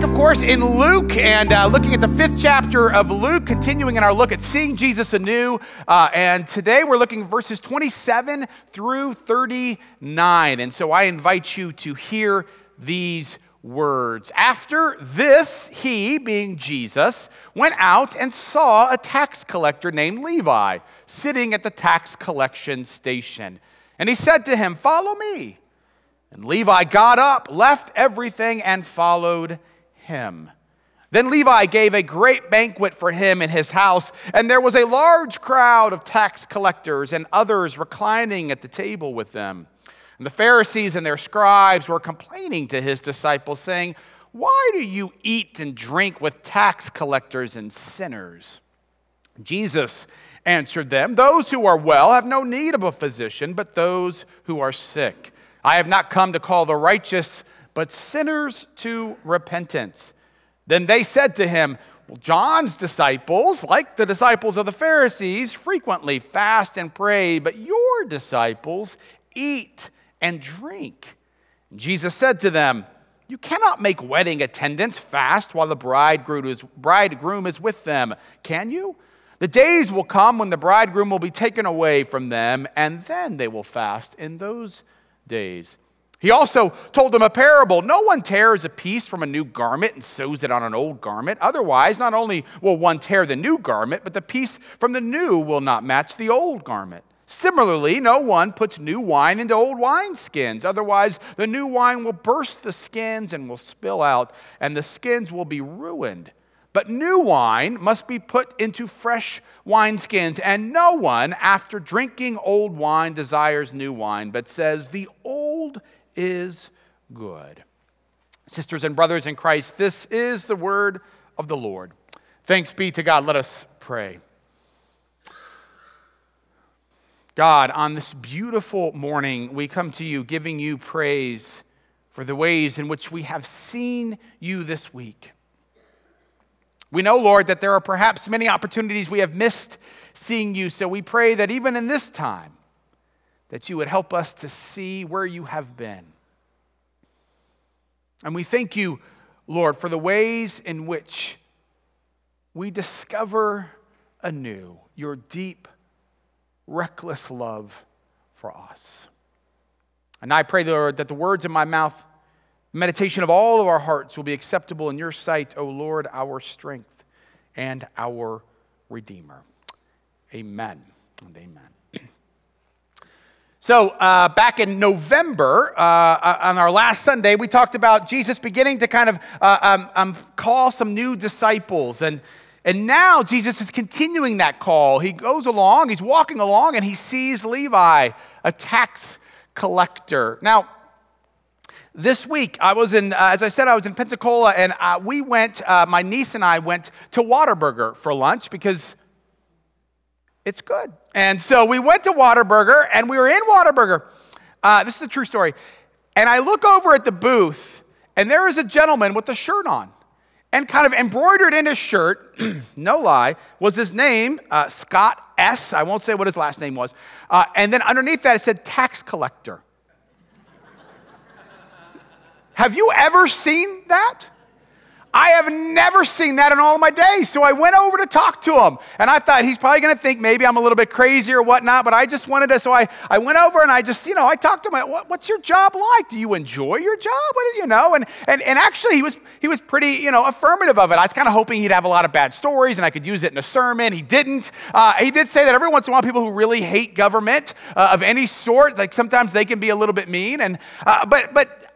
back, of course, in Luke and uh, looking at the fifth chapter of Luke, continuing in our look at seeing Jesus anew. Uh, and today we're looking verses 27 through 39. And so I invite you to hear these words. After this, he, being Jesus, went out and saw a tax collector named Levi sitting at the tax collection station. And he said to him, Follow me. And Levi got up, left everything, and followed him. Then Levi gave a great banquet for him in his house, and there was a large crowd of tax collectors and others reclining at the table with them. And the Pharisees and their scribes were complaining to his disciples, saying, Why do you eat and drink with tax collectors and sinners? Jesus answered them, Those who are well have no need of a physician, but those who are sick. I have not come to call the righteous, but sinners to repentance. Then they said to him, well, John's disciples, like the disciples of the Pharisees, frequently fast and pray, but your disciples eat and drink. Jesus said to them, You cannot make wedding attendants fast while the bridegroom is, bridegroom is with them, can you? The days will come when the bridegroom will be taken away from them, and then they will fast. In those days. He also told them a parable. No one tears a piece from a new garment and sews it on an old garment. Otherwise, not only will one tear the new garment, but the piece from the new will not match the old garment. Similarly, no one puts new wine into old wineskins. Otherwise, the new wine will burst the skins and will spill out, and the skins will be ruined. But new wine must be put into fresh wineskins, and no one, after drinking old wine, desires new wine, but says, The old is good. Sisters and brothers in Christ, this is the word of the Lord. Thanks be to God. Let us pray. God, on this beautiful morning, we come to you giving you praise for the ways in which we have seen you this week. We know, Lord, that there are perhaps many opportunities we have missed seeing you, so we pray that even in this time, that you would help us to see where you have been. And we thank you, Lord, for the ways in which we discover anew your deep, reckless love for us. And I pray, Lord, that the words of my mouth Meditation of all of our hearts will be acceptable in your sight, O Lord, our strength and our Redeemer. Amen and amen. So, uh, back in November, uh, uh, on our last Sunday, we talked about Jesus beginning to kind of uh, um, um, call some new disciples. And, and now Jesus is continuing that call. He goes along, he's walking along, and he sees Levi, a tax collector. Now, this week, I was in, uh, as I said, I was in Pensacola, and uh, we went, uh, my niece and I went to Whataburger for lunch because it's good. And so we went to Whataburger, and we were in Whataburger. Uh, this is a true story. And I look over at the booth, and there is a gentleman with a shirt on. And kind of embroidered in his shirt, no lie, was his name, uh, Scott S. I won't say what his last name was. Uh, and then underneath that, it said tax collector. Have you ever seen that? I have never seen that in all my days. So I went over to talk to him. And I thought he's probably going to think maybe I'm a little bit crazy or whatnot, but I just wanted to. So I, I went over and I just, you know, I talked to him. What, what's your job like? Do you enjoy your job? What do you know? And, and, and actually, he was, he was pretty, you know, affirmative of it. I was kind of hoping he'd have a lot of bad stories and I could use it in a sermon. He didn't. Uh, he did say that every once in a while, people who really hate government uh, of any sort, like sometimes they can be a little bit mean. And, uh, but, but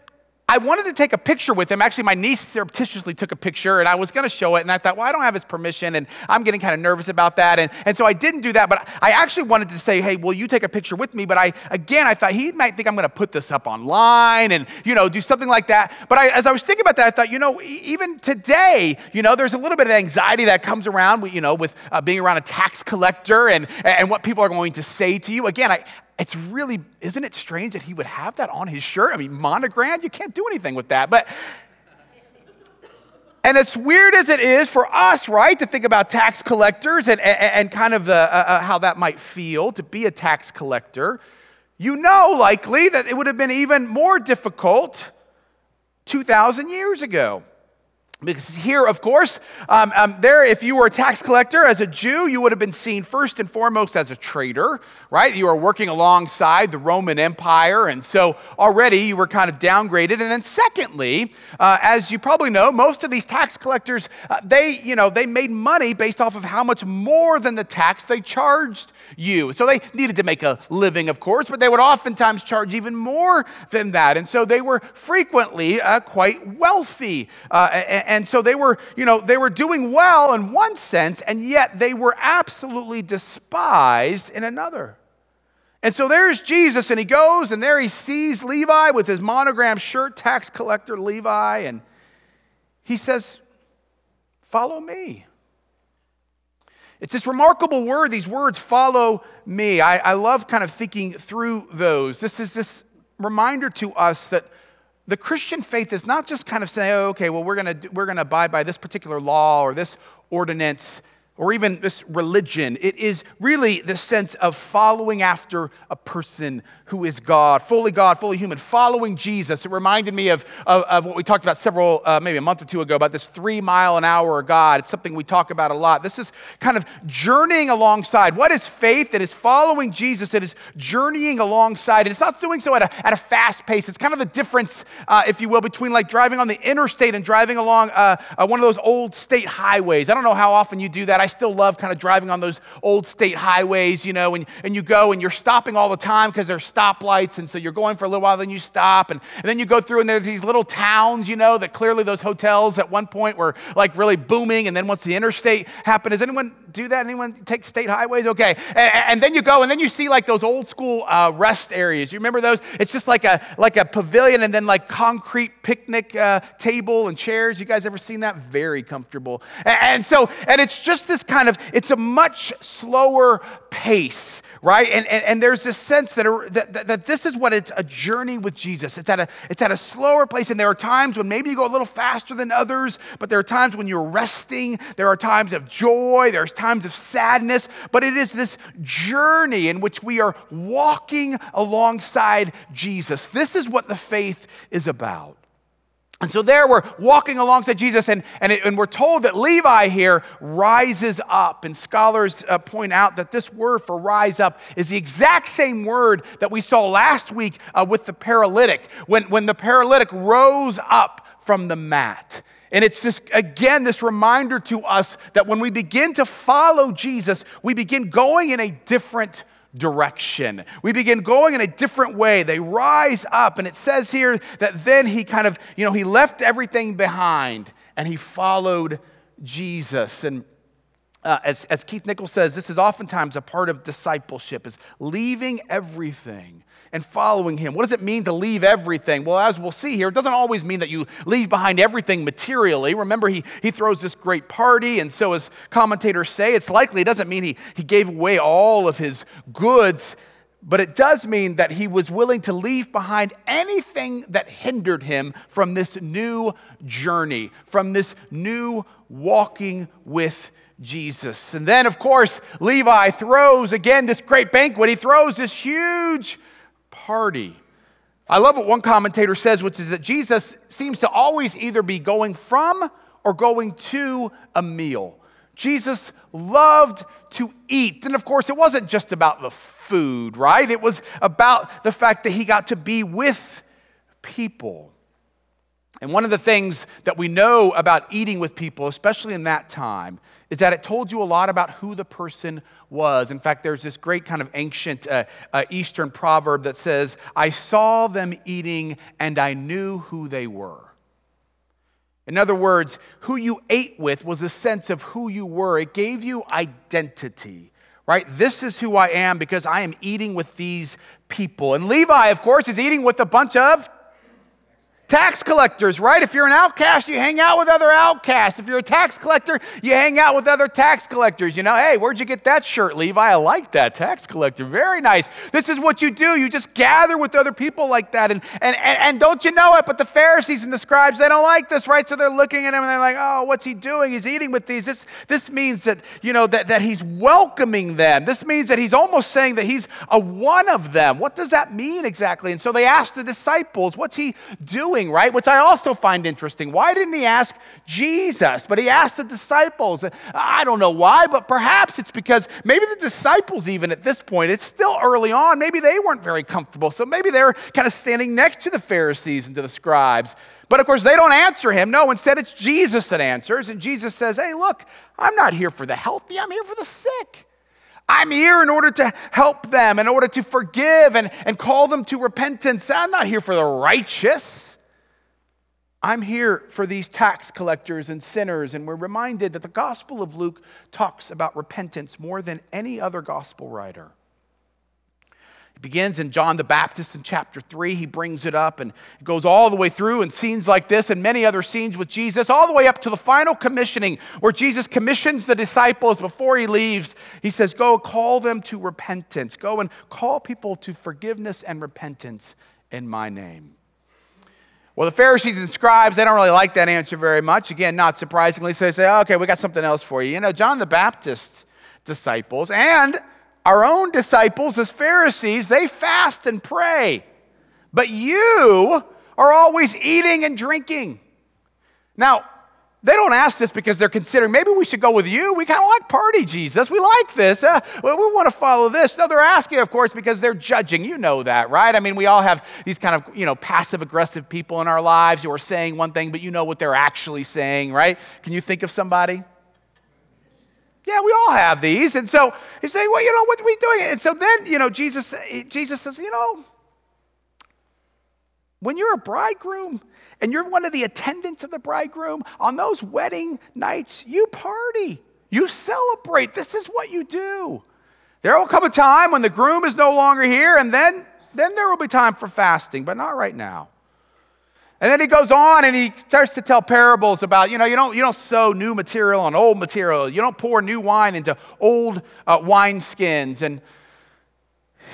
I wanted to take a picture with him. Actually, my niece surreptitiously took a picture and I was going to show it. And I thought, well, I don't have his permission and I'm getting kind of nervous about that. And, and so I didn't do that. But I actually wanted to say, hey, will you take a picture with me? But I, again, I thought he might think I'm going to put this up online and, you know, do something like that. But I, as I was thinking about that, I thought, you know, even today, you know, there's a little bit of anxiety that comes around, you know, with uh, being around a tax collector and, and what people are going to say to you. Again, I, it's really, isn't it strange that he would have that on his shirt? I mean, monogram, you can't do anything with that. But, and as weird as it is for us, right, to think about tax collectors and, and, and kind of uh, uh, how that might feel to be a tax collector, you know likely that it would have been even more difficult 2,000 years ago. Because here, of course, um, um, there, if you were a tax collector as a Jew, you would have been seen first and foremost as a traitor, right? You were working alongside the Roman Empire, and so already you were kind of downgraded. And then, secondly, uh, as you probably know, most of these tax collectors, uh, they, you know, they made money based off of how much more than the tax they charged you. So they needed to make a living, of course, but they would oftentimes charge even more than that. And so they were frequently uh, quite wealthy. Uh, and, and so they were, you know, they were doing well in one sense, and yet they were absolutely despised in another. And so there's Jesus, and he goes, and there he sees Levi with his monogram shirt, tax collector Levi, and he says, Follow me. It's this remarkable word, these words, follow me. I, I love kind of thinking through those. This is this reminder to us that the Christian faith is not just kind of saying, oh, okay, well, we're going we're going to abide by this particular law or this ordinance or even this religion. It is really the sense of following after a person who is God, fully God, fully human, following Jesus. It reminded me of, of, of what we talked about several, uh, maybe a month or two ago, about this three mile an hour God. It's something we talk about a lot. This is kind of journeying alongside. What is faith? It is following Jesus, it is journeying alongside. And it's not doing so at a, at a fast pace. It's kind of the difference, uh, if you will, between like driving on the interstate and driving along uh, uh one of those old state highways. I don't know how often you do that. I still love kind of driving on those old state highways, you know, and, and you go and you're stopping all the time because there's stoplights. And so you're going for a little while, then you stop. And, and then you go through and there's these little towns, you know, that clearly those hotels at one point were like really booming. And then once the interstate happened, does anyone do that? Anyone take state highways? Okay. And, and then you go and then you see like those old school uh, rest areas. You remember those? It's just like a, like a pavilion and then like concrete picnic uh, table and chairs. You guys ever seen that? Very comfortable. And, and so, and it's just this kind of of, it's a much slower pace, right? And, and, and there's this sense that, that, that, that, this is what it's a journey with Jesus. It's at, a, it's at a slower place, and there are times when maybe you go a little faster than others, but there are times when you're resting. There are times of joy. There's times of sadness, but it is this journey in which we are walking alongside Jesus. This is what the faith is about. And so there we're walking alongside Jesus, and, and, it, and we're told that Levi here rises up. And scholars uh, point out that this word for rise up is the exact same word that we saw last week uh, with the paralytic, when, when the paralytic rose up from the mat. And it's this, again, this reminder to us that when we begin to follow Jesus, we begin going in a different direction. We begin going in a different way. They rise up, and it says here that then he kind of, you know, he left everything behind and he followed Jesus. And uh, as, as Keith Nichols says, this is oftentimes a part of discipleship, is leaving everything and following him. What does it mean to leave everything? Well, as we'll see here, it doesn't always mean that you leave behind everything materially. Remember, he, he throws this great party, and so as commentators say, it's likely it doesn't mean he, he gave away all of his goods, but it does mean that he was willing to leave behind anything that hindered him from this new journey, from this new walking with Jesus. And then, of course, Levi throws again this great banquet. He throws this huge party. I love what one commentator says, which is that Jesus seems to always either be going from or going to a meal. Jesus loved to eat. And of course, it wasn't just about the food, right? It was about the fact that he got to be with people. And one of the things that we know about eating with people, especially in that time, is that it told you a lot about who the person was. In fact, there's this great kind of ancient uh, uh, Eastern proverb that says, I saw them eating and I knew who they were. In other words, who you ate with was a sense of who you were, it gave you identity. Right? This is who I am because I am eating with these people. And Levi, of course, is eating with a bunch of Tax collectors, right? If you're an outcast, you hang out with other outcasts. If you're a tax collector, you hang out with other tax collectors. You know, hey, where'd you get that shirt, Levi? I like that tax collector. Very nice. This is what you do. You just gather with other people like that. And, and, and, and don't you know it? But the Pharisees and the scribes, they don't like this, right? So they're looking at him and they're like, oh, what's he doing? He's eating with these. This, this means that, you know, that, that he's welcoming them. This means that he's almost saying that he's a one of them. What does that mean exactly? And so they asked the disciples, what's he doing? Doing, right? Which I also find interesting. Why didn't he ask Jesus, but he asked the disciples? I don't know why, but perhaps it's because maybe the disciples, even at this point, it's still early on, maybe they weren't very comfortable. So maybe they're kind of standing next to the Pharisees and to the scribes. But of course, they don't answer him. No, instead, it's Jesus that answers. And Jesus says, Hey, look, I'm not here for the healthy, I'm here for the sick. I'm here in order to help them, in order to forgive and, and call them to repentance. I'm not here for the righteous. I'm here for these tax collectors and sinners. And we're reminded that the Gospel of Luke talks about repentance more than any other gospel writer. It begins in John the Baptist in chapter 3. He brings it up and it goes all the way through in scenes like this and many other scenes with Jesus, all the way up to the final commissioning where Jesus commissions the disciples before he leaves. He says, Go call them to repentance. Go and call people to forgiveness and repentance in my name. Well, the Pharisees and scribes, they don't really like that answer very much. Again, not surprisingly, so they say, oh, okay, we got something else for you. You know, John the Baptist's disciples and our own disciples as Pharisees, they fast and pray. But you are always eating and drinking. Now, they don't ask this because they're considering maybe we should go with you. We kind of like party, Jesus. We like this. Uh, we, we want to follow this. No, they're asking, of course, because they're judging. You know that, right? I mean, we all have these kind of, you know, passive aggressive people in our lives who are saying one thing, but you know what they're actually saying, right? Can you think of somebody? Yeah, we all have these. And so he's saying, well, you know, what are we doing? And so then, you know, Jesus, Jesus says, you know, when you're a bridegroom and you're one of the attendants of the bridegroom, on those wedding nights, you party, you celebrate. This is what you do. There will come a time when the groom is no longer here, and then, then there will be time for fasting, but not right now. And then he goes on and he starts to tell parables about, you know, you don't, you don't sow new material on old material. You don't pour new wine into old uh, wineskins. And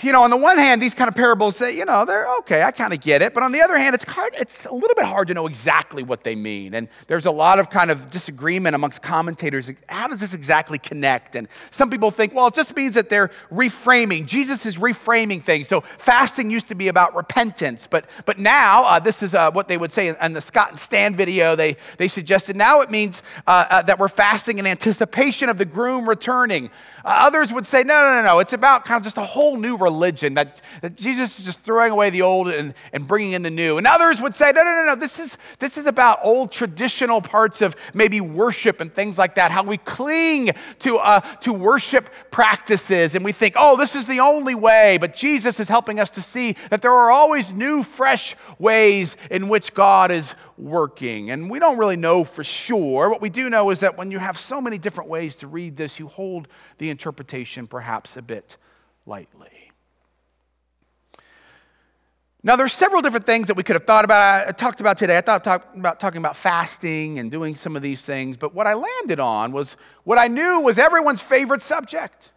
you know, on the one hand, these kind of parables say, you know, they're okay, I kind of get it. But on the other hand, it's hard, it's a little bit hard to know exactly what they mean. And there's a lot of kind of disagreement amongst commentators. How does this exactly connect? And some people think, well, it just means that they're reframing. Jesus is reframing things. So fasting used to be about repentance, but but now uh, this is uh, what they would say in, the Scott and Stan video. They they suggested now it means uh, uh that we're fasting in anticipation of the groom returning. Uh, others would say, no, no, no, no. It's about kind of just a whole new religion, that, that Jesus is just throwing away the old and, and bringing in the new. And others would say, no, no, no, no, this is, this is about old traditional parts of maybe worship and things like that, how we cling to, uh, to worship practices and we think, oh, this is the only way. But Jesus is helping us to see that there are always new, fresh ways in which God is working. And we don't really know for sure. What we do know is that when you have so many different ways to read this, you hold the interpretation perhaps a bit lightly. Now, there's several different things that we could have thought about. I talked about today. I thought talk, about talking about fasting and doing some of these things, but what I landed on was what I knew was everyone's favorite subject.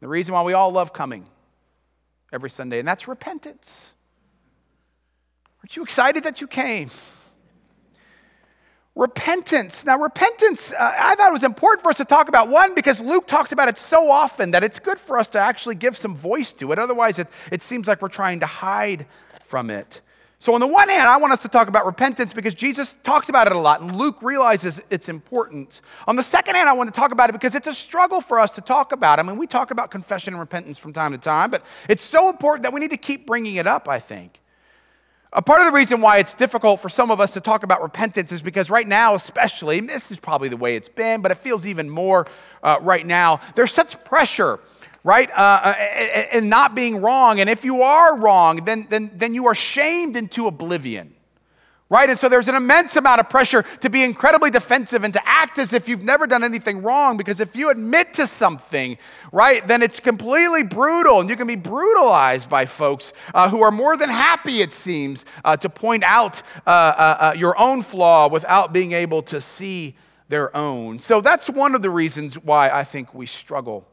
The reason why we all love coming every Sunday, and that's repentance. Aren't you excited that you came? Repentance. Now, repentance, uh, I thought it was important for us to talk about. One, because Luke talks about it so often that it's good for us to actually give some voice to it. Otherwise, it, it seems like we're trying to hide from it. So, on the one hand, I want us to talk about repentance because Jesus talks about it a lot and Luke realizes its importance. On the second hand, I want to talk about it because it's a struggle for us to talk about. I mean, we talk about confession and repentance from time to time, but it's so important that we need to keep bringing it up, I think. A part of the reason why it's difficult for some of us to talk about repentance is because right now, especially, this is probably the way it's been, but it feels even more uh, right now. There's such pressure, right, uh, and uh, not being wrong. And if you are wrong, then, then, then you are shamed into oblivion right? And so there's an immense amount of pressure to be incredibly defensive and to act as if you've never done anything wrong because if you admit to something, right, then it's completely brutal and you can be brutalized by folks uh, who are more than happy, it seems, uh, to point out uh, uh, uh your own flaw without being able to see their own. So that's one of the reasons why I think we struggle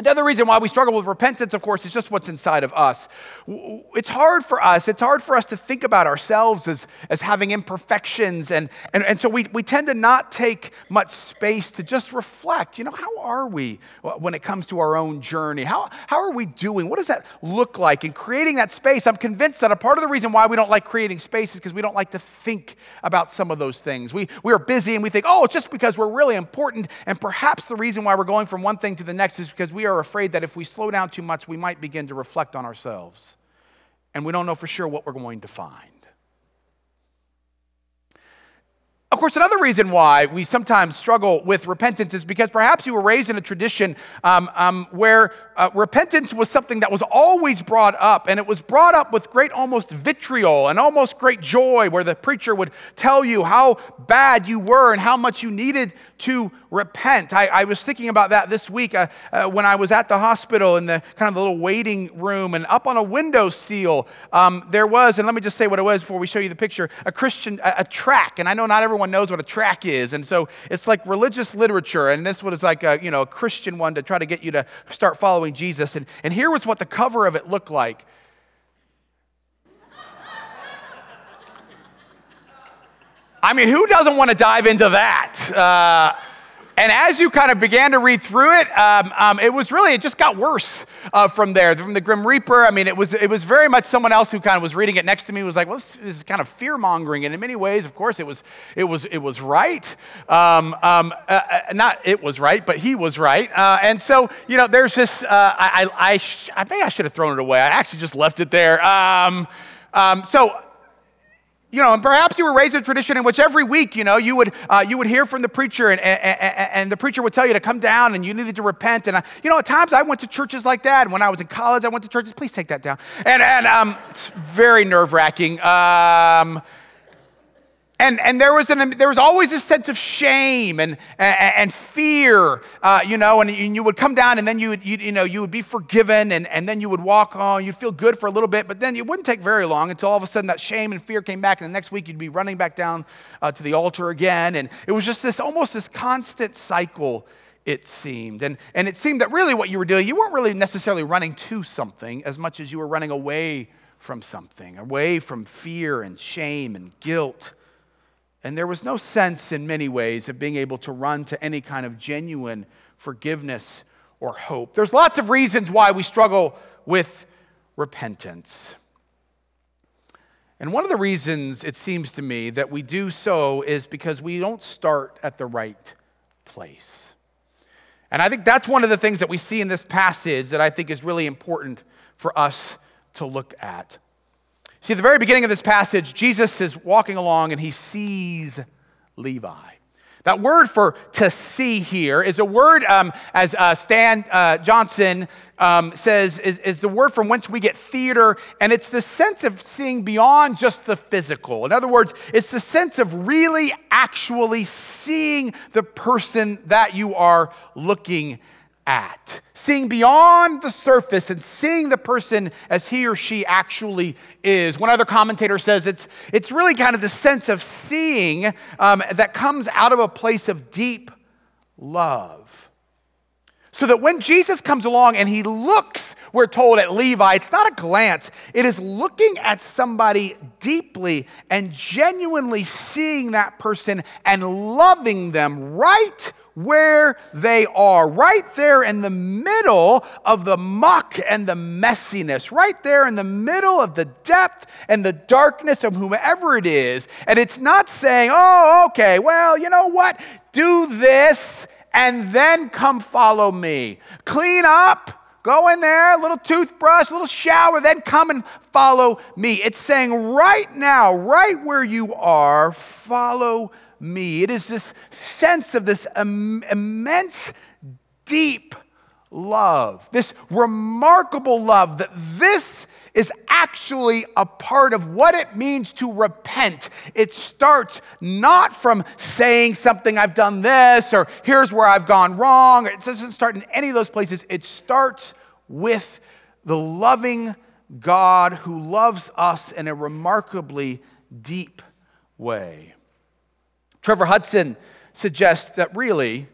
Another reason why we struggle with repentance, of course, is just what's inside of us. It's hard for us, it's hard for us to think about ourselves as, as having imperfections. And, and, and so we, we tend to not take much space to just reflect. You know, how are we when it comes to our own journey? How, how are we doing? What does that look like? And creating that space, I'm convinced that a part of the reason why we don't like creating space is because we don't like to think about some of those things. We, we are busy and we think, oh, it's just because we're really important. And perhaps the reason why we're going from one thing to the next is because we are are afraid that if we slow down too much, we might begin to reflect on ourselves. And we don't know for sure what we're going to find. Of course, another reason why we sometimes struggle with repentance is because perhaps you were raised in a tradition um, um, where uh, repentance was something that was always brought up, and it was brought up with great almost vitriol and almost great joy, where the preacher would tell you how bad you were and how much you needed to repent. I, I was thinking about that this week uh, uh, when I was at the hospital in the kind of the little waiting room, and up on a window seal, um, there was, and let me just say what it was before we show you the picture, a Christian, a, a tract. And I know not everyone knows what a track is, and so it's like religious literature, and this was like a, you know, a Christian one to try to get you to start following Jesus. And, and here was what the cover of it looked like. I mean, who doesn't want to dive into that? Uh, and as you kind of began to read through it, um, um, it was really, it just got worse uh, from there. From the Grim Reaper, I mean, it was, it was very much someone else who kind of was reading it next to me was like, well, this is kind of fear mongering. And in many ways, of course, it was, it was, it was right. Um, um uh, uh, not it was right, but he was right. Uh, and so, you know, there's this, uh, I, I, I, sh- I think I should have thrown it away. I actually just left it there. Um, um, so, you know, and perhaps you were raised in a tradition in which every week, you know, you would, uh, you would hear from the preacher and, and, and, the preacher would tell you to come down and you needed to repent. And, I, you know, at times I went to churches like that. And when I was in college, I went to churches. Please take that down. And, and um, it's very nerve wracking. Um, and, and there, was an, there was always a sense of shame and, and, and fear, uh, you know, and, and, you would come down and then you would, you, you, know, you would be forgiven and, and then you would walk on, you'd feel good for a little bit, but then it wouldn't take very long until all of a sudden that shame and fear came back and the next week you'd be running back down uh, to the altar again. And it was just this, almost this constant cycle it seemed. And, and it seemed that really what you were doing, you weren't really necessarily running to something as much as you were running away from something, away from fear and shame and guilt. And there was no sense, in many ways, of being able to run to any kind of genuine forgiveness or hope. There's lots of reasons why we struggle with repentance. And one of the reasons it seems to me that we do so is because we don't start at the right place. And I think that's one of the things that we see in this passage that I think is really important for us to look at. See, at the very beginning of this passage, Jesus is walking along and he sees Levi. That word for to see here is a word, um, as uh, Stan uh, Johnson um, says, is, is the word from whence we get theater, and it's the sense of seeing beyond just the physical. In other words, it's the sense of really actually seeing the person that you are looking at, seeing beyond the surface and seeing the person as he or she actually is. One other commentator says it's, it's really kind of the sense of seeing um, that comes out of a place of deep love. So that when Jesus comes along and he looks, we're told at Levi, it's not a glance, it is looking at somebody deeply and genuinely seeing that person and loving them right where they are, right there in the middle of the muck and the messiness, right there in the middle of the depth and the darkness of whomever it is. And it's not saying, oh, okay, well, you know what? Do this and then come follow me. Clean up. Go in there, a little toothbrush, a little shower, then come and follow me. It's saying right now, right where you are, follow me. It is this sense of this Im- immense, deep love, this remarkable love that this is actually a part of what it means to repent. It starts not from saying something, I've done this, or here's where I've gone wrong. It doesn't start in any of those places. It starts with the loving God who loves us in a remarkably deep way. Trevor Hudson suggests that really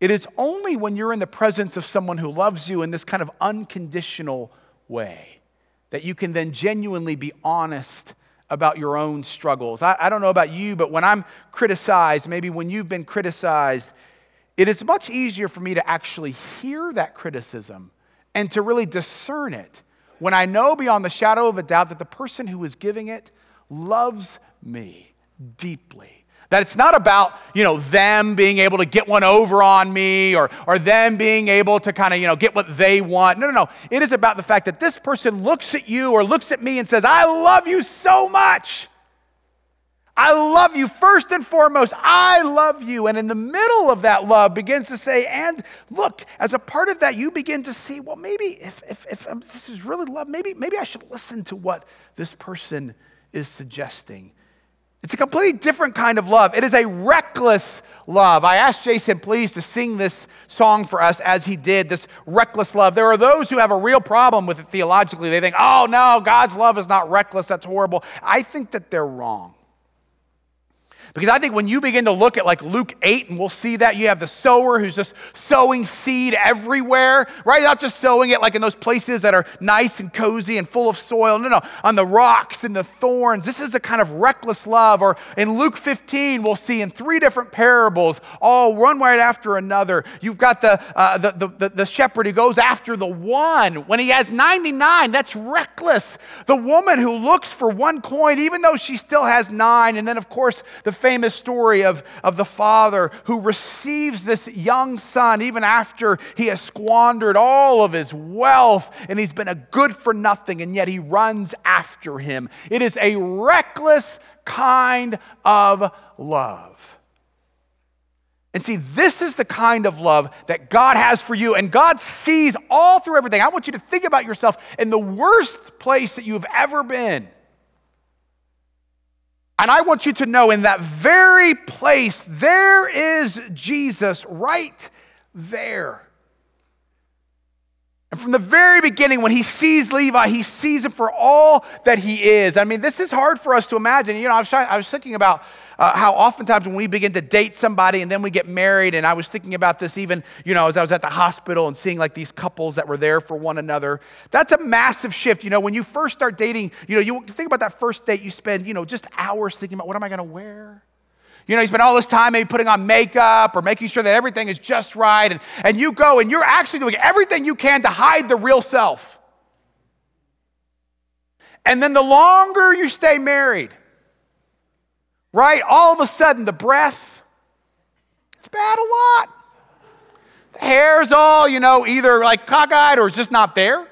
It is only when you're in the presence of someone who loves you in this kind of unconditional way that you can then genuinely be honest about your own struggles. I, I, don't know about you, but when I'm criticized, maybe when you've been criticized, it is much easier for me to actually hear that criticism and to really discern it when I know beyond the shadow of a doubt that the person who is giving it loves me deeply that it's not about, you know, them being able to get one over on me or, or them being able to kind of, you know, get what they want. No, no, no. It is about the fact that this person looks at you or looks at me and says, I love you so much. I love you first and foremost. I love you. And in the middle of that love begins to say, and look, as a part of that, you begin to see, well, maybe if, if, if um, this is really love, maybe, maybe I should listen to what this person is suggesting. It's a completely different kind of love. It is a reckless love. I asked Jason, please, to sing this song for us as he did, this reckless love. There are those who have a real problem with it theologically. They think, oh, no, God's love is not reckless. That's horrible. I think that they're wrong. Because I think when you begin to look at like Luke 8, and we'll see that you have the sower who's just sowing seed everywhere, right? Not just sowing it like in those places that are nice and cozy and full of soil. No, no, on the rocks and the thorns. This is a kind of reckless love. Or in Luke 15, we'll see in three different parables, all one right after another. You've got the, uh, the, the, the, the shepherd who goes after the one when he has 99. That's reckless. The woman who looks for one coin, even though she still has nine. And then, of course, the famous story of, of the father who receives this young son even after he has squandered all of his wealth and he's been a good for nothing, and yet he runs after him. It is a reckless kind of love. And see, this is the kind of love that God has for you. And God sees all through everything. I want you to think about yourself in the worst place that you've ever been. And I want you to know in that very place, there is Jesus right there. And from the very beginning, when he sees Levi, he sees him for all that he is. I mean, this is hard for us to imagine. You know, I was, trying, I was thinking about uh, how oftentimes when we begin to date somebody and then we get married, and I was thinking about this even, you know, as I was at the hospital and seeing like these couples that were there for one another. That's a massive shift. You know, when you first start dating, you know, you think about that first date, you spend, you know, just hours thinking about what am I going to wear? You know, you spend all this time maybe putting on makeup or making sure that everything is just right. And, and you go and you're actually doing everything you can to hide the real self. And then the longer you stay married, right? All of a sudden, the breath, it's bad a lot. The hair's all, you know, either like cockeyed or it's just not there.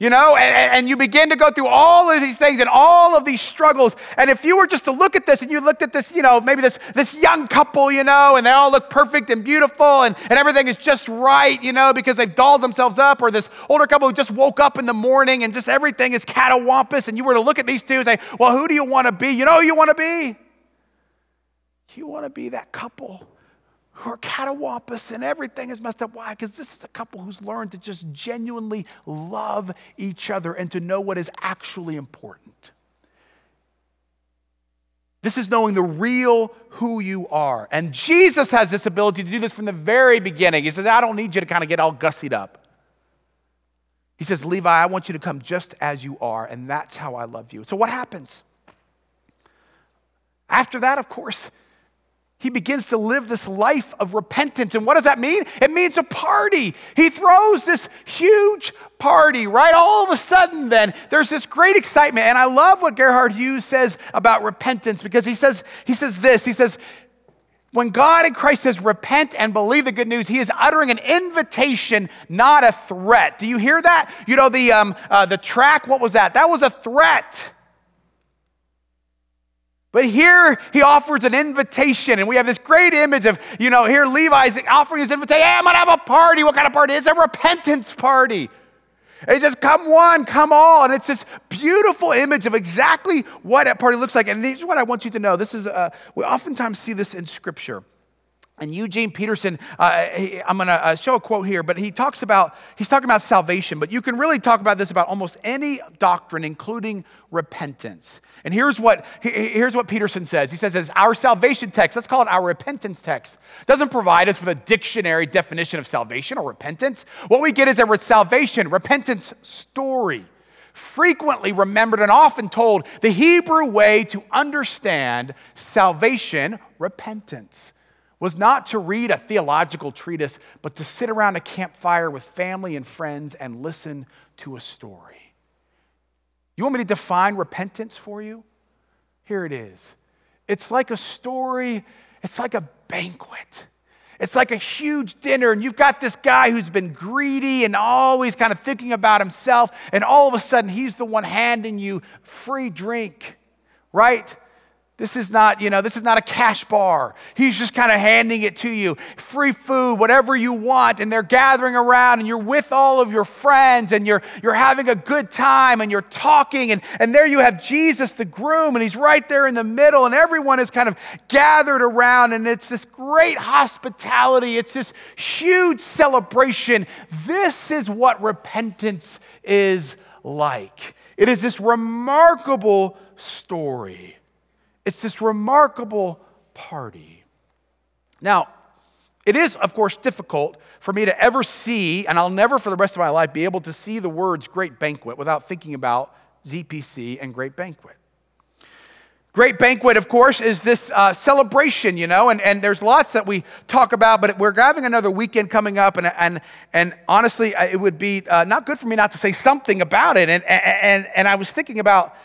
You know, and, and, you begin to go through all of these things and all of these struggles. And if you were just to look at this and you looked at this, you know, maybe this, this young couple, you know, and they all look perfect and beautiful and, and everything is just right, you know, because they've dolled themselves up, or this older couple who just woke up in the morning and just everything is catawampus, and you were to look at these two and say, well, who do you want to be? You know who you want to be? You want to be that couple who are catawampus and everything is messed up. Why? Because this is a couple who's learned to just genuinely love each other and to know what is actually important. This is knowing the real who you are. And Jesus has this ability to do this from the very beginning. He says, I don't need you to kind of get all gussied up. He says, Levi, I want you to come just as you are, and that's how I love you. So, what happens? After that, of course, he begins to live this life of repentance. And what does that mean? It means a party. He throws this huge party, right? All of a sudden, then, there's this great excitement. And I love what Gerard Hughes says about repentance because he says, he says this. He says, when God in Christ says repent and believe the good news, He is uttering an invitation, not a threat. Do you hear that? You know, the, um, uh, the track, what was that? That was a threat. But here he offers an invitation, and we have this great image of, you know, here Levi's offering his invitation. Hey, I'm gonna have a party. What kind of party? It's a repentance party. And he says, Come one, come all. And it's this beautiful image of exactly what that party looks like. And this is what I want you to know. This is, uh, we oftentimes see this in scripture. And Eugene Peterson, uh, he, I'm going to uh, show a quote here, but he talks about, he's talking about salvation, but you can really talk about this about almost any doctrine, including repentance. And here's what, here's what Peterson says. He says, as our salvation text, let's call it our repentance text, doesn't provide us with a dictionary definition of salvation or repentance. What we get is a salvation, repentance story frequently remembered and often told the Hebrew way to understand salvation, repentance was not to read a theological treatise, but to sit around a campfire with family and friends and listen to a story. You want me to define repentance for you? Here it is. It's like a story, it's like a banquet. It's like a huge dinner, and you've got this guy who's been greedy and always kind of thinking about himself, and all of a sudden he's the one handing you free drink, right? This is not, you know, this is not a cash bar. He's just kind of handing it to you. Free food, whatever you want. And they're gathering around and you're with all of your friends and you're, you're having a good time and you're talking. And, and there you have Jesus, the groom, and he's right there in the middle. And everyone is kind of gathered around. And it's this great hospitality. It's this huge celebration. This is what repentance is like. It is this remarkable story. It's this remarkable party. Now, it is, of course, difficult for me to ever see, and I'll never for the rest of my life be able to see the words great banquet without thinking about ZPC and great banquet. Great banquet, of course, is this uh, celebration, you know, and, and there's lots that we talk about, but we're having another weekend coming up, and, and, and honestly, it would be uh, not good for me not to say something about it. And, and, and I was thinking about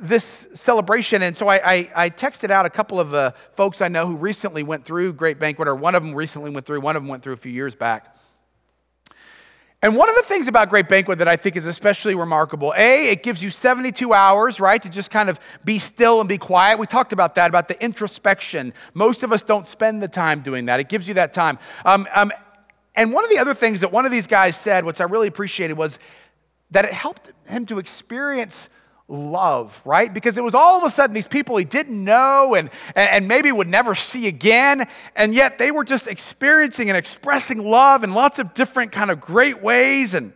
this celebration. And so I, I, I, texted out a couple of uh, folks I know who recently went through Great Banquet, or one of them recently went through, one of them went through a few years back. And one of the things about Great Banquet that I think is especially remarkable, A, it gives you 72 hours, right, to just kind of be still and be quiet. We talked about that, about the introspection. Most of us don't spend the time doing that. It gives you that time. Um, um, and one of the other things that one of these guys said, which I really appreciated, was that it helped him to experience love, right? Because it was all of a sudden these people he didn't know and, and, and, maybe would never see again, and yet they were just experiencing and expressing love in lots of different kind of great ways. And,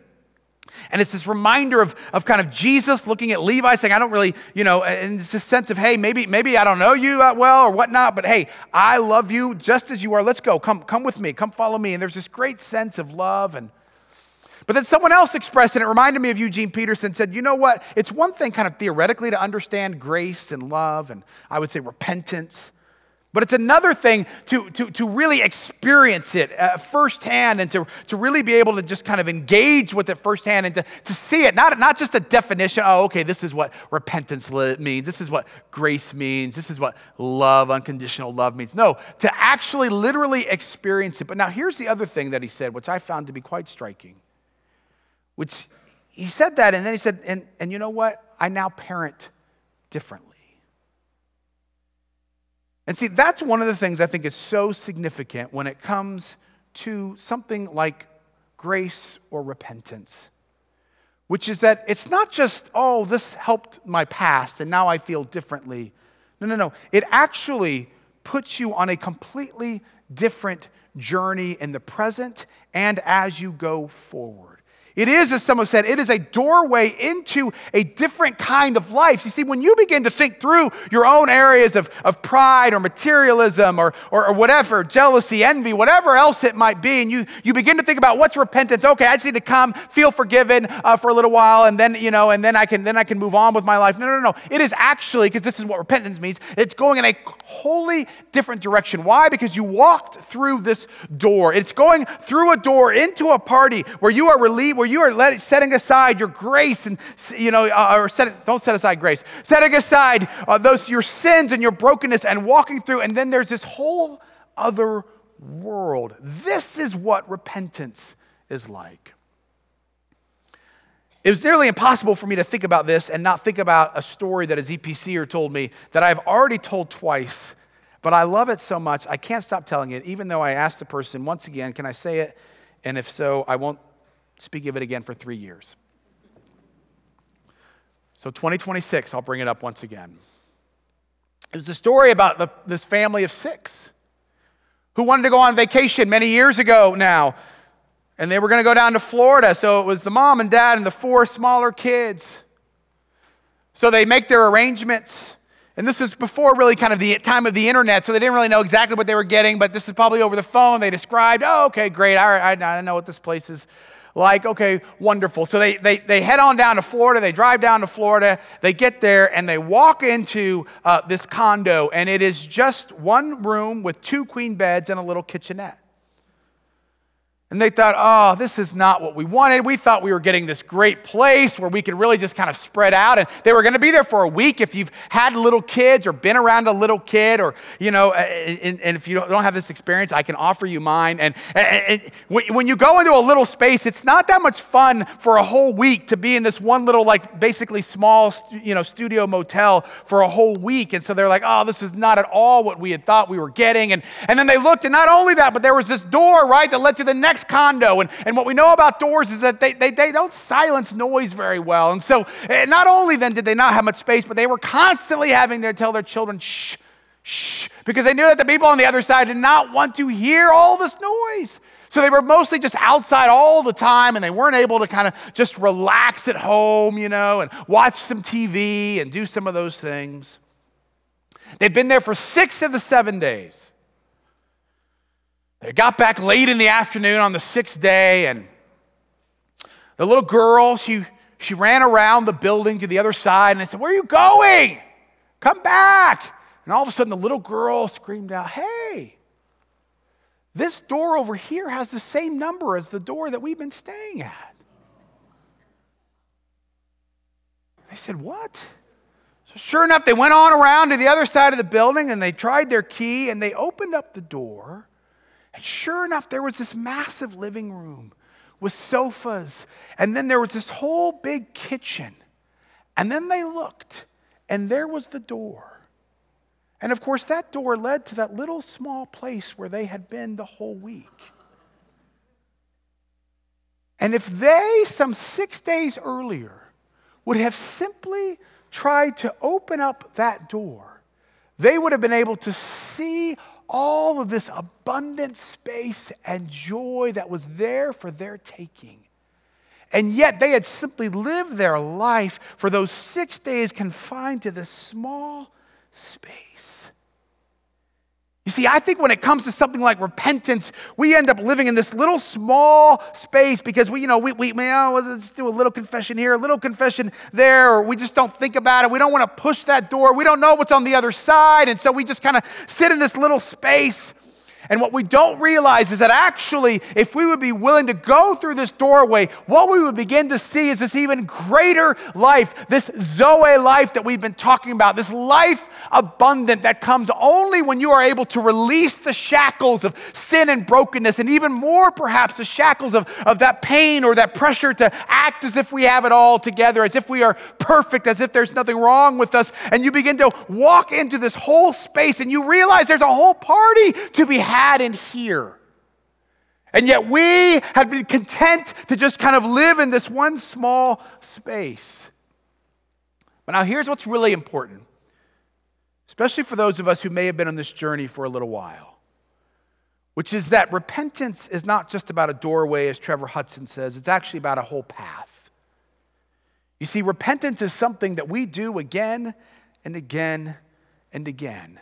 and it's this reminder of, of kind of Jesus looking at Levi saying, I don't really, you know, and it's this sense of, hey, maybe, maybe I don't know you that well or whatnot, but hey, I love you just as you are. Let's go. Come, come with me. Come follow me. And there's this great sense of love and but then someone else expressed, and it reminded me of Eugene Peterson, said, you know what? It's one thing kind of theoretically to understand grace and love, and I would say repentance. But it's another thing to, to, to really experience it uh, firsthand and to, to really be able to just kind of engage with it firsthand and to, to see it, not, not just a definition, oh, okay, this is what repentance means, this is what grace means, this is what love, unconditional love means. No, to actually literally experience it. But now here's the other thing that he said, which I found to be quite striking. Which he said that, and then he said, and, and you know what? I now parent differently. And see, that's one of the things I think is so significant when it comes to something like grace or repentance, which is that it's not just, oh, this helped my past and now I feel differently. No, no, no. It actually puts you on a completely different journey in the present and as you go forward. It is, as someone said, it is a doorway into a different kind of life. You see, when you begin to think through your own areas of, of pride or materialism or, or, or whatever, jealousy, envy, whatever else it might be, and you, you begin to think about what's repentance. Okay, I just need to come, feel forgiven uh, for a little while, and then, you know, and then I can then I can move on with my life. No, no, no. no. It is actually, because this is what repentance means, it's going in a wholly different direction. Why? Because you walked through this door. It's going through a door into a party where you are relieved where you are letting, setting aside your grace and, you know, uh, or set, don't set aside grace, setting aside uh, those, your sins and your brokenness and walking through, and then there's this whole other world. This is what repentance is like. It was nearly impossible for me to think about this and not think about a story that a ZPCer told me that I've already told twice, but I love it so much, I can't stop telling it, even though I asked the person once again, can I say it? And if so, I won't speak of it again for three years. So, 2026, I'll bring it up once again. It was a story about the, this family of six who wanted to go on vacation many years ago now. And they were going to go down to Florida. So it was the mom and dad and the four smaller kids. So they make their arrangements. And this was before really kind of the time of the internet, so they didn't really know exactly what they were getting, but this is probably over the phone. They described, oh, okay, great. I, I, I know what this place is like. Okay, wonderful. So they, they, they head on down to Florida. They drive down to Florida. They get there and they walk into uh, this condo, and it is just one room with two queen beds and a little kitchenette. And they thought, oh, this is not what we wanted. We thought we were getting this great place where we could really just kind of spread out. And they were going to be there for a week. If you've had little kids or been around a little kid, or, you know, and, and if you don't have this experience, I can offer you mine. And, and, and, when you go into a little space, it's not that much fun for a whole week to be in this one little, like, basically small, you know, studio motel for a whole week. And so they're like, oh, this is not at all what we had thought we were getting. And, and then they looked, and not only that, but there was this door, right, that led to the next condo. And, and what we know about doors is that they, they, they don't silence noise very well. And so eh, not only then did they not have much space, but they were constantly having to tell their children, shh, shh, because they knew that the people on the other side did not want to hear all this noise. So they were mostly just outside all the time and they weren't able to kind of just relax at home, you know, and watch some TV and do some of those things. They've been there for six of the seven days. They got back late in the afternoon on the sixth day, and the little girl, she, she ran around the building to the other side, and they said, Where are you going? Come back. And all of a sudden, the little girl screamed out, Hey, this door over here has the same number as the door that we've been staying at. They said, What? So, sure enough, they went on around to the other side of the building and they tried their key and they opened up the door. And sure enough, there was this massive living room with sofas. And then there was this whole big kitchen. And then they looked, and there was the door. And of course, that door led to that little small place where they had been the whole week. And if they, some six days earlier, would have simply tried to open up that door, they would have been able to see all of this abundant space and joy that was there for their taking. And yet they had simply lived their life for those six days confined to this small space. You see, I think when it comes to something like repentance, we end up living in this little small space because we, you know, we, we, oh, let's do a little confession here, a little confession there, or we just don't think about it. We don't want to push that door. We don't know what's on the other side. And so we just kind of sit in this little space. And what we don't realize is that actually, if we would be willing to go through this doorway, what we would begin to see is this even greater life, this Zoe life that we've been talking about, this life abundant that comes only when you are able to release the shackles of sin and brokenness, and even more, perhaps, the shackles of, of that pain or that pressure to act as if we have it all together, as if we are perfect, as if there's nothing wrong with us. And you begin to walk into this whole space and you realize there's a whole party to be had had in here. And yet we have been content to just kind of live in this one small space. But now here's what's really important, especially for those of us who may have been on this journey for a little while, which is that repentance is not just about a doorway, as Trevor Hudson says, it's actually about a whole path. You see, repentance is something that we do again and again and again.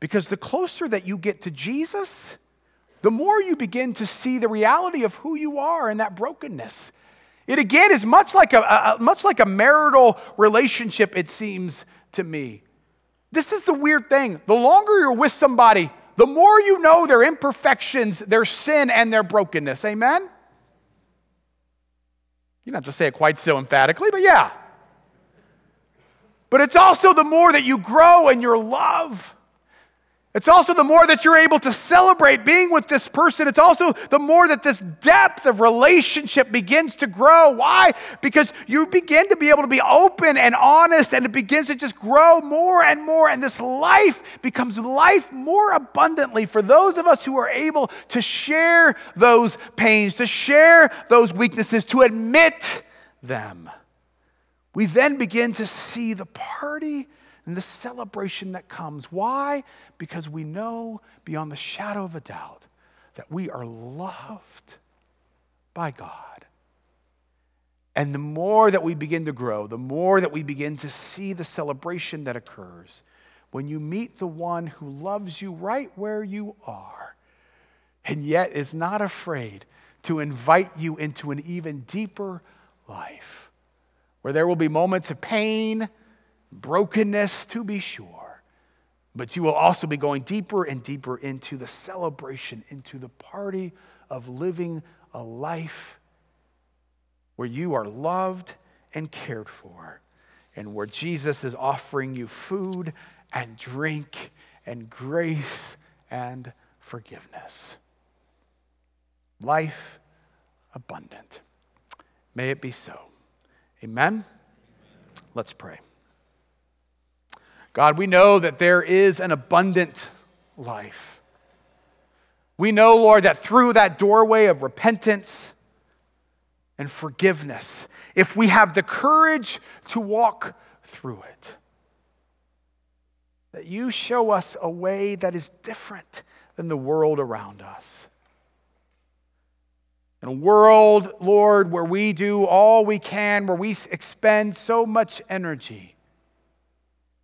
Because the closer that you get to Jesus, the more you begin to see the reality of who you are and that brokenness. It again is much like a, a, much like a marital relationship, it seems to me. This is the weird thing. The longer you're with somebody, the more you know their imperfections, their sin, and their brokenness. Amen? You don't have to say it quite so emphatically, but yeah. But it's also the more that you grow in your love. It's also the more that you're able to celebrate being with this person. It's also the more that this depth of relationship begins to grow. Why? Because you begin to be able to be open and honest, and it begins to just grow more and more. And this life becomes life more abundantly for those of us who are able to share those pains, to share those weaknesses, to admit them. We then begin to see the party and the celebration that comes. Why? Because we know beyond the shadow of a doubt that we are loved by God. And the more that we begin to grow, the more that we begin to see the celebration that occurs when you meet the one who loves you right where you are and yet is not afraid to invite you into an even deeper life where there will be moments of pain, brokenness, to be sure, but you will also be going deeper and deeper into the celebration, into the party of living a life where you are loved and cared for, and where Jesus is offering you food and drink and grace and forgiveness. Life abundant. May it be so. Amen. Let's pray. God, we know that there is an abundant life. We know, Lord, that through that doorway of repentance and forgiveness, if we have the courage to walk through it, that you show us a way that is different than the world around us. In a world, Lord, where we do all we can, where we expend so much energy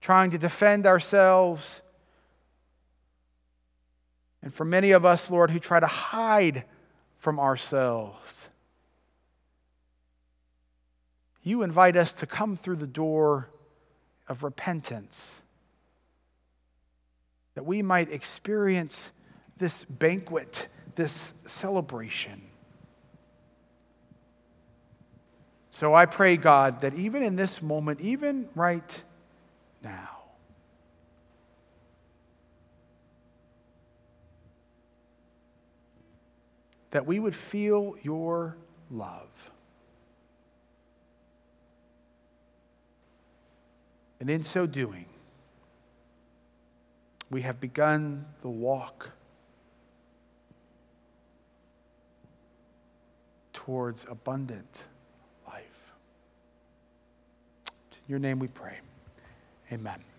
trying to defend ourselves. And for many of us, Lord, who try to hide from ourselves, you invite us to come through the door of repentance that we might experience this banquet, this celebration. So I pray, God, that even in this moment, even right now, that we would feel your love. And in so doing, we have begun the walk towards abundant life. In your name we pray. Amen.